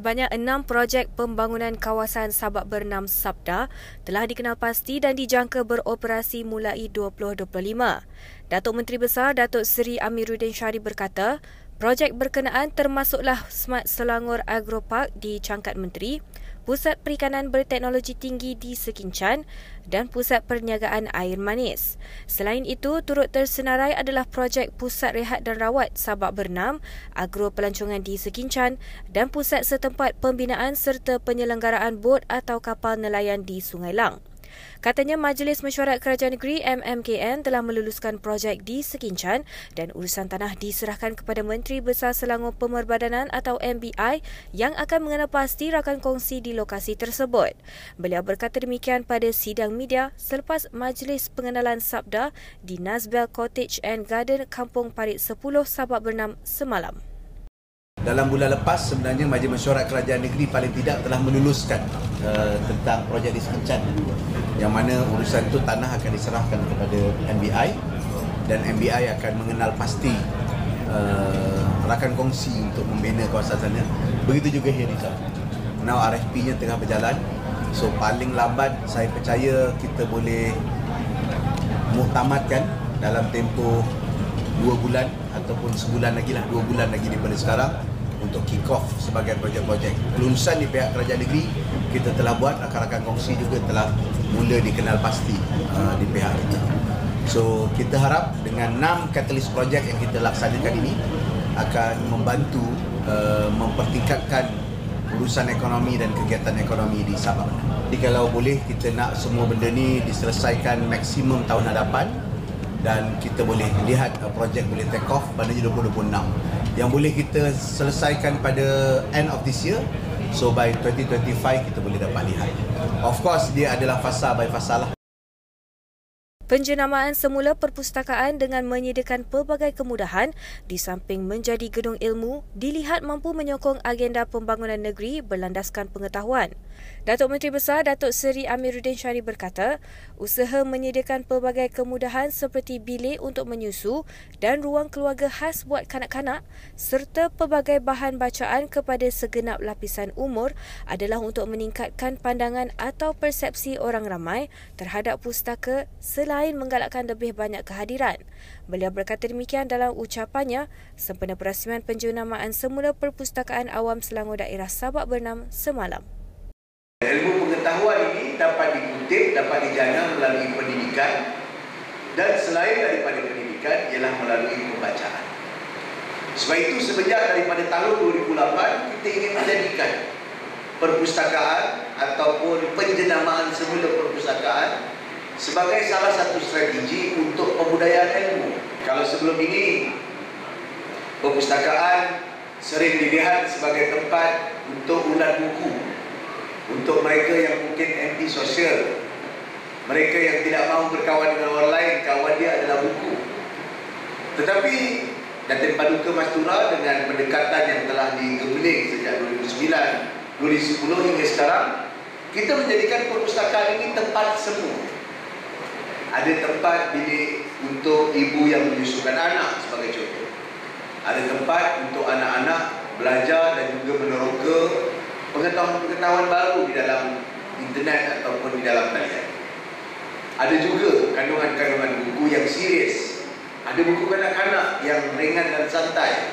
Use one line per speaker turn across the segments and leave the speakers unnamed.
Sebanyak enam projek pembangunan kawasan Sabak Bernam Sabda telah dikenal pasti dan dijangka beroperasi mulai 2025. Datuk Menteri Besar Datuk Seri Amiruddin Syarif berkata, projek berkenaan termasuklah Smart Selangor Agro Park di Cangkat Menteri, Pusat Perikanan Berteknologi Tinggi di Sekincan dan Pusat Perniagaan Air Manis. Selain itu, turut tersenarai adalah projek Pusat Rehat dan Rawat Sabak Bernam, Agro Pelancongan di Sekincan dan Pusat Setempat Pembinaan serta Penyelenggaraan Bot atau Kapal Nelayan di Sungai Lang. Katanya Majlis Mesyuarat Kerajaan Negeri MMKN telah meluluskan projek di Sekincan dan urusan tanah diserahkan kepada Menteri Besar Selangor Pemerbadanan atau MBI yang akan mengenal pasti rakan kongsi di lokasi tersebut. Beliau berkata demikian pada sidang media selepas Majlis Pengenalan Sabda di Nazbel Cottage and Garden Kampung Parit 10 Sabak Bernam semalam.
Dalam bulan lepas sebenarnya Majlis Mesyuarat Kerajaan Negeri paling tidak telah meluluskan uh, tentang projek di Sekencan yang mana urusan itu tanah akan diserahkan kepada MBI dan MBI akan mengenal pasti uh, rakan kongsi untuk membina kawasan sana. Begitu juga Heritage. Now RFP-nya tengah berjalan. So paling lambat saya percaya kita boleh muktamadkan dalam tempoh dua bulan ataupun sebulan lagi lah dua bulan lagi daripada sekarang untuk kick off sebagai projek-projek kelulusan di pihak kerajaan negeri kita telah buat rakan-rakan kongsi juga telah mula dikenal pasti uh, di pihak kita so kita harap dengan enam katalis projek yang kita laksanakan ini akan membantu uh, mempertingkatkan urusan ekonomi dan kegiatan ekonomi di Sabah. Jadi kalau boleh kita nak semua benda ni diselesaikan maksimum tahun hadapan dan kita boleh lihat uh, projek boleh take off pada 2026 yang boleh kita selesaikan pada end of this year so by 2025 kita boleh dapat lihat of course dia adalah fasa by fasa lah
Penjenamaan semula perpustakaan dengan menyediakan pelbagai kemudahan di samping menjadi gedung ilmu dilihat mampu menyokong agenda pembangunan negeri berlandaskan pengetahuan. Datuk Menteri Besar Datuk Seri Amiruddin Syarif berkata, usaha menyediakan pelbagai kemudahan seperti bilik untuk menyusu dan ruang keluarga khas buat kanak-kanak serta pelbagai bahan bacaan kepada segenap lapisan umur adalah untuk meningkatkan pandangan atau persepsi orang ramai terhadap pustaka selain menggalakkan lebih banyak kehadiran. Beliau berkata demikian dalam ucapannya sempena perasmian penjenamaan semula Perpustakaan Awam Selangor Daerah Sabak Bernam semalam.
Ilmu pengetahuan ini dapat dikutip, dapat dijana melalui pendidikan dan selain daripada pendidikan ialah melalui pembacaan. Sebab itu sejak daripada tahun 2008 kita ingin menjadikan perpustakaan ataupun penjenamaan semula perpustakaan sebagai salah satu strategi untuk pembudayaan ilmu. Kalau sebelum ini perpustakaan sering dilihat sebagai tempat untuk ulat buku untuk mereka yang mungkin anti sosial mereka yang tidak mahu berkawan dengan orang lain kawan dia adalah buku. Tetapi Datin Paduka Mastura dengan pendekatan yang telah digembeling sejak 2009 2010 hingga sekarang kita menjadikan perpustakaan ini tempat semua ada tempat bilik untuk ibu yang menyusukan anak sebagai contoh. Ada tempat untuk anak-anak belajar dan juga meneroka pengetahuan-pengetahuan baru di dalam internet ataupun di dalam talian. Ada juga kandungan-kandungan buku yang serius. Ada buku kanak-kanak yang ringan dan santai.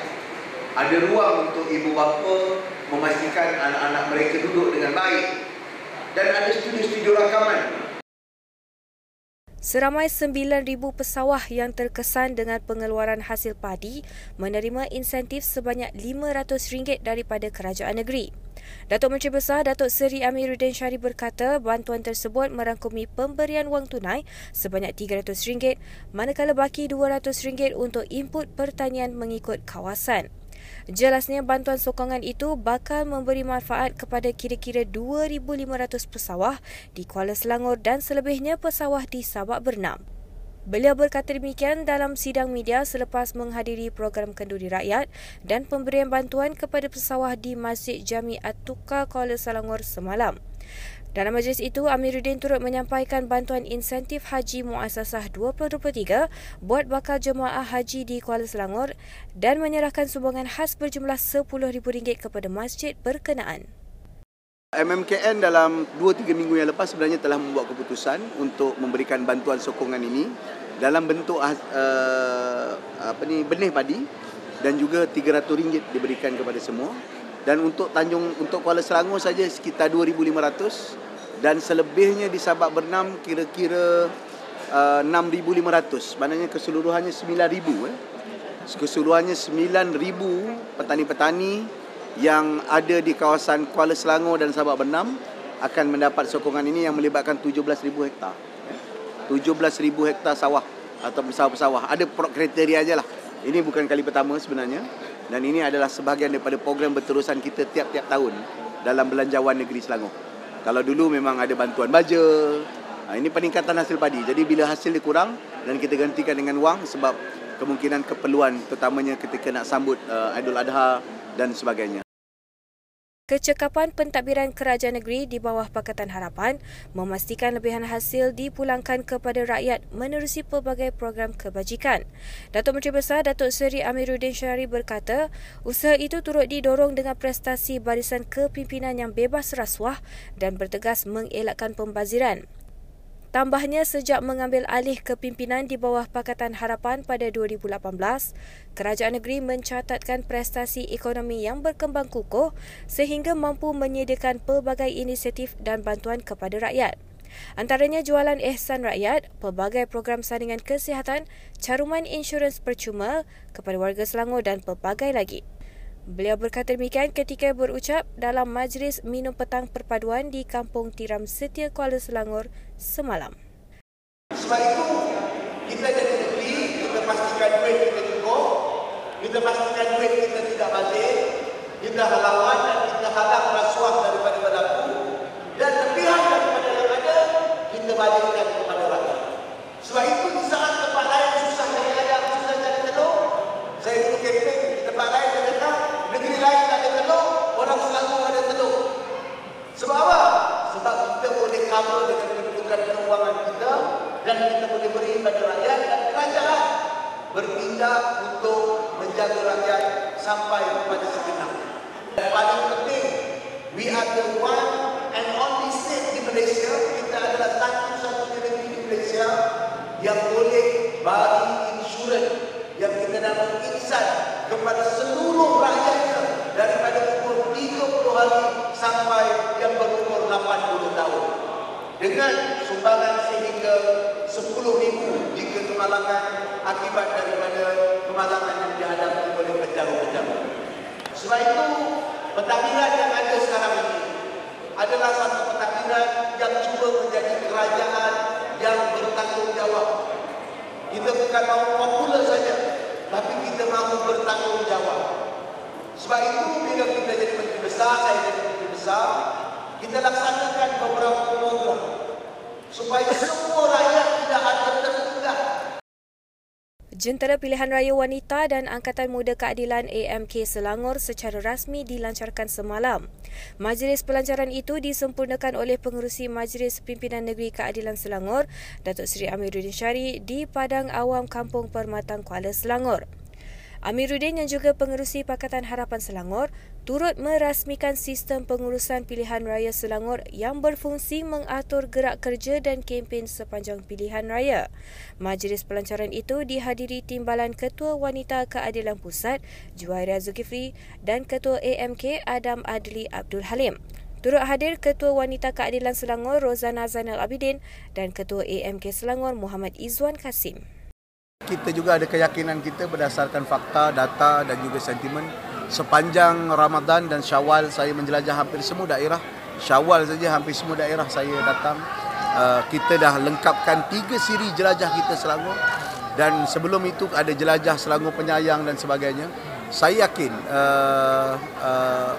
Ada ruang untuk ibu bapa memastikan anak-anak mereka duduk dengan baik. Dan ada studio-studio rakaman
Seramai 9,000 pesawah yang terkesan dengan pengeluaran hasil padi menerima insentif sebanyak RM500 daripada kerajaan negeri. Datuk Menteri Besar Datuk Seri Amiruddin Syarif berkata bantuan tersebut merangkumi pemberian wang tunai sebanyak RM300 manakala baki RM200 untuk input pertanian mengikut kawasan. Jelasnya bantuan sokongan itu bakal memberi manfaat kepada kira-kira 2,500 pesawah di Kuala Selangor dan selebihnya pesawah di Sabak Bernam. Beliau berkata demikian dalam sidang media selepas menghadiri program kenduri rakyat dan pemberian bantuan kepada pesawah di Masjid Jami At-Tuqa Kuala Selangor semalam. Dalam majlis itu, Amiruddin turut menyampaikan bantuan insentif haji muasasah 2023 buat bakal jemaah haji di Kuala Selangor dan menyerahkan sumbangan khas berjumlah RM10,000 kepada masjid berkenaan.
MMKN dalam 2-3 minggu yang lepas sebenarnya telah membuat keputusan untuk memberikan bantuan sokongan ini dalam bentuk uh, apa ni benih padi dan juga RM300 diberikan kepada semua dan untuk Tanjung untuk Kuala Selangor saja sekitar 2500 dan selebihnya di Sabak Bernam kira-kira uh, 6,500 maknanya keseluruhannya 9,000 eh. keseluruhannya 9,000 petani-petani yang ada di kawasan Kuala Selangor dan Sabak Bernam akan mendapat sokongan ini yang melibatkan 17,000 hektar. eh. 17,000 hektar sawah atau sawah-sawah ada kriteria aja lah ini bukan kali pertama sebenarnya dan ini adalah sebahagian daripada program berterusan kita tiap-tiap tahun dalam belanjawan negeri Selangor. Kalau dulu memang ada bantuan baja. Ha, ini peningkatan hasil padi. Jadi bila hasil dia kurang dan kita gantikan dengan wang sebab kemungkinan keperluan terutamanya ketika nak sambut uh, Aidil Adha dan sebagainya.
Kecekapan pentadbiran kerajaan negeri di bawah Pakatan Harapan memastikan lebihan hasil dipulangkan kepada rakyat menerusi pelbagai program kebajikan. Datuk Menteri Besar Datuk Seri Amiruddin Syari berkata, usaha itu turut didorong dengan prestasi barisan kepimpinan yang bebas rasuah dan bertegas mengelakkan pembaziran. Tambahnya sejak mengambil alih kepimpinan di bawah Pakatan Harapan pada 2018, kerajaan negeri mencatatkan prestasi ekonomi yang berkembang kukuh sehingga mampu menyediakan pelbagai inisiatif dan bantuan kepada rakyat. Antaranya jualan ihsan rakyat, pelbagai program sandingan kesihatan, caruman insurans percuma kepada warga Selangor dan pelbagai lagi. Beliau berkata demikian ketika berucap dalam majlis minum petang perpaduan di Kampung Tiram Setia Kuala Selangor semalam.
Sebab itu, kita jadi negeri, kita pastikan duit kita cukup, kita pastikan duit kita tidak balik, kita halawan dan kita halang rasuah daripada berlaku, dan lebihan daripada yang ada, kita balikkan kepada rakyat. Sebab itu, di saat tempat lain susah jadi ayam, susah jadi telur, saya dulu kempen di tempat lain, saya kata, negeri lain tak ada telur, orang selalu ada telur. Sebab apa? Sebab kita boleh cover dengan kedudukan keuangan kita dan kita boleh beri kepada rakyat dan kerajaan bertindak untuk menjaga rakyat sampai kepada segenap. Dan paling penting, we are the one and only state di Malaysia, kita adalah satu-satunya negeri di Malaysia yang boleh bagi insurans yang kita nama insan kepada seluruh rakyatnya daripada umur 30 hari sampai yang berumur 80 tahun. Dengan sumbangan sehingga 10 ribu jika kemalangan akibat daripada kemalangan yang dihadapi oleh pejabat-pejabat. Sebab itu, pentadbiran yang ada sekarang ini adalah satu pentadbiran yang cuba menjadi kerajaan yang bertanggungjawab. Kita bukan mahu popular saja, tapi kita mahu bertanggungjawab. Sebab itu bila kita jadi menteri besar, saya jadi menteri besar, kita laksanakan beberapa program supaya semua rakyat tidak ada tertinggal.
Jentera Pilihan Raya Wanita dan Angkatan Muda Keadilan AMK Selangor secara rasmi dilancarkan semalam. Majlis pelancaran itu disempurnakan oleh Pengerusi Majlis Pimpinan Negeri Keadilan Selangor, Datuk Seri Amiruddin Syari di Padang Awam Kampung Permatang Kuala Selangor. Amiruddin yang juga pengerusi Pakatan Harapan Selangor turut merasmikan sistem pengurusan pilihan raya Selangor yang berfungsi mengatur gerak kerja dan kempen sepanjang pilihan raya. Majlis pelancaran itu dihadiri Timbalan Ketua Wanita Keadilan Pusat Juwaira Zulkifli dan Ketua AMK Adam Adli Abdul Halim. Turut hadir Ketua Wanita Keadilan Selangor Rozana Zainal Abidin dan Ketua AMK Selangor Muhammad Izwan Kasim
kita juga ada keyakinan kita berdasarkan fakta, data dan juga sentimen sepanjang Ramadan dan Syawal saya menjelajah hampir semua daerah. Syawal saja hampir semua daerah saya datang. Uh, kita dah lengkapkan tiga siri jelajah kita Selangor dan sebelum itu ada jelajah Selangor penyayang dan sebagainya. Saya yakin uh, uh,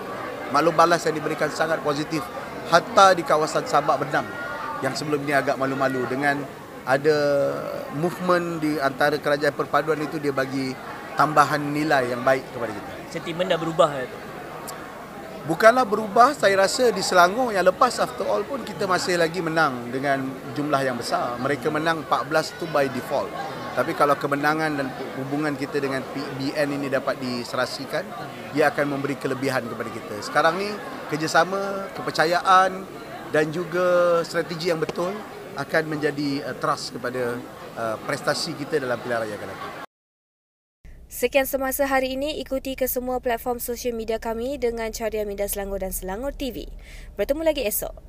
maklum balas yang diberikan sangat positif hatta di kawasan Sabak Bendam yang sebelum ini agak malu-malu dengan ada movement di antara kerajaan perpaduan itu dia bagi tambahan nilai yang baik kepada kita.
Sentimen dah berubah ya tu.
bukanlah berubah saya rasa di Selangor yang lepas after all pun kita masih lagi menang dengan jumlah yang besar mereka menang 14 tu by default tapi kalau kemenangan dan hubungan kita dengan PBN ini dapat diserasikan dia akan memberi kelebihan kepada kita sekarang ni kerjasama kepercayaan dan juga strategi yang betul akan menjadi uh, trust kepada uh, prestasi kita dalam pilihan raya akan datang
Sekian semasa hari ini, ikuti ke semua platform sosial media kami dengan carian Media Selangor dan Selangor TV. Bertemu lagi esok.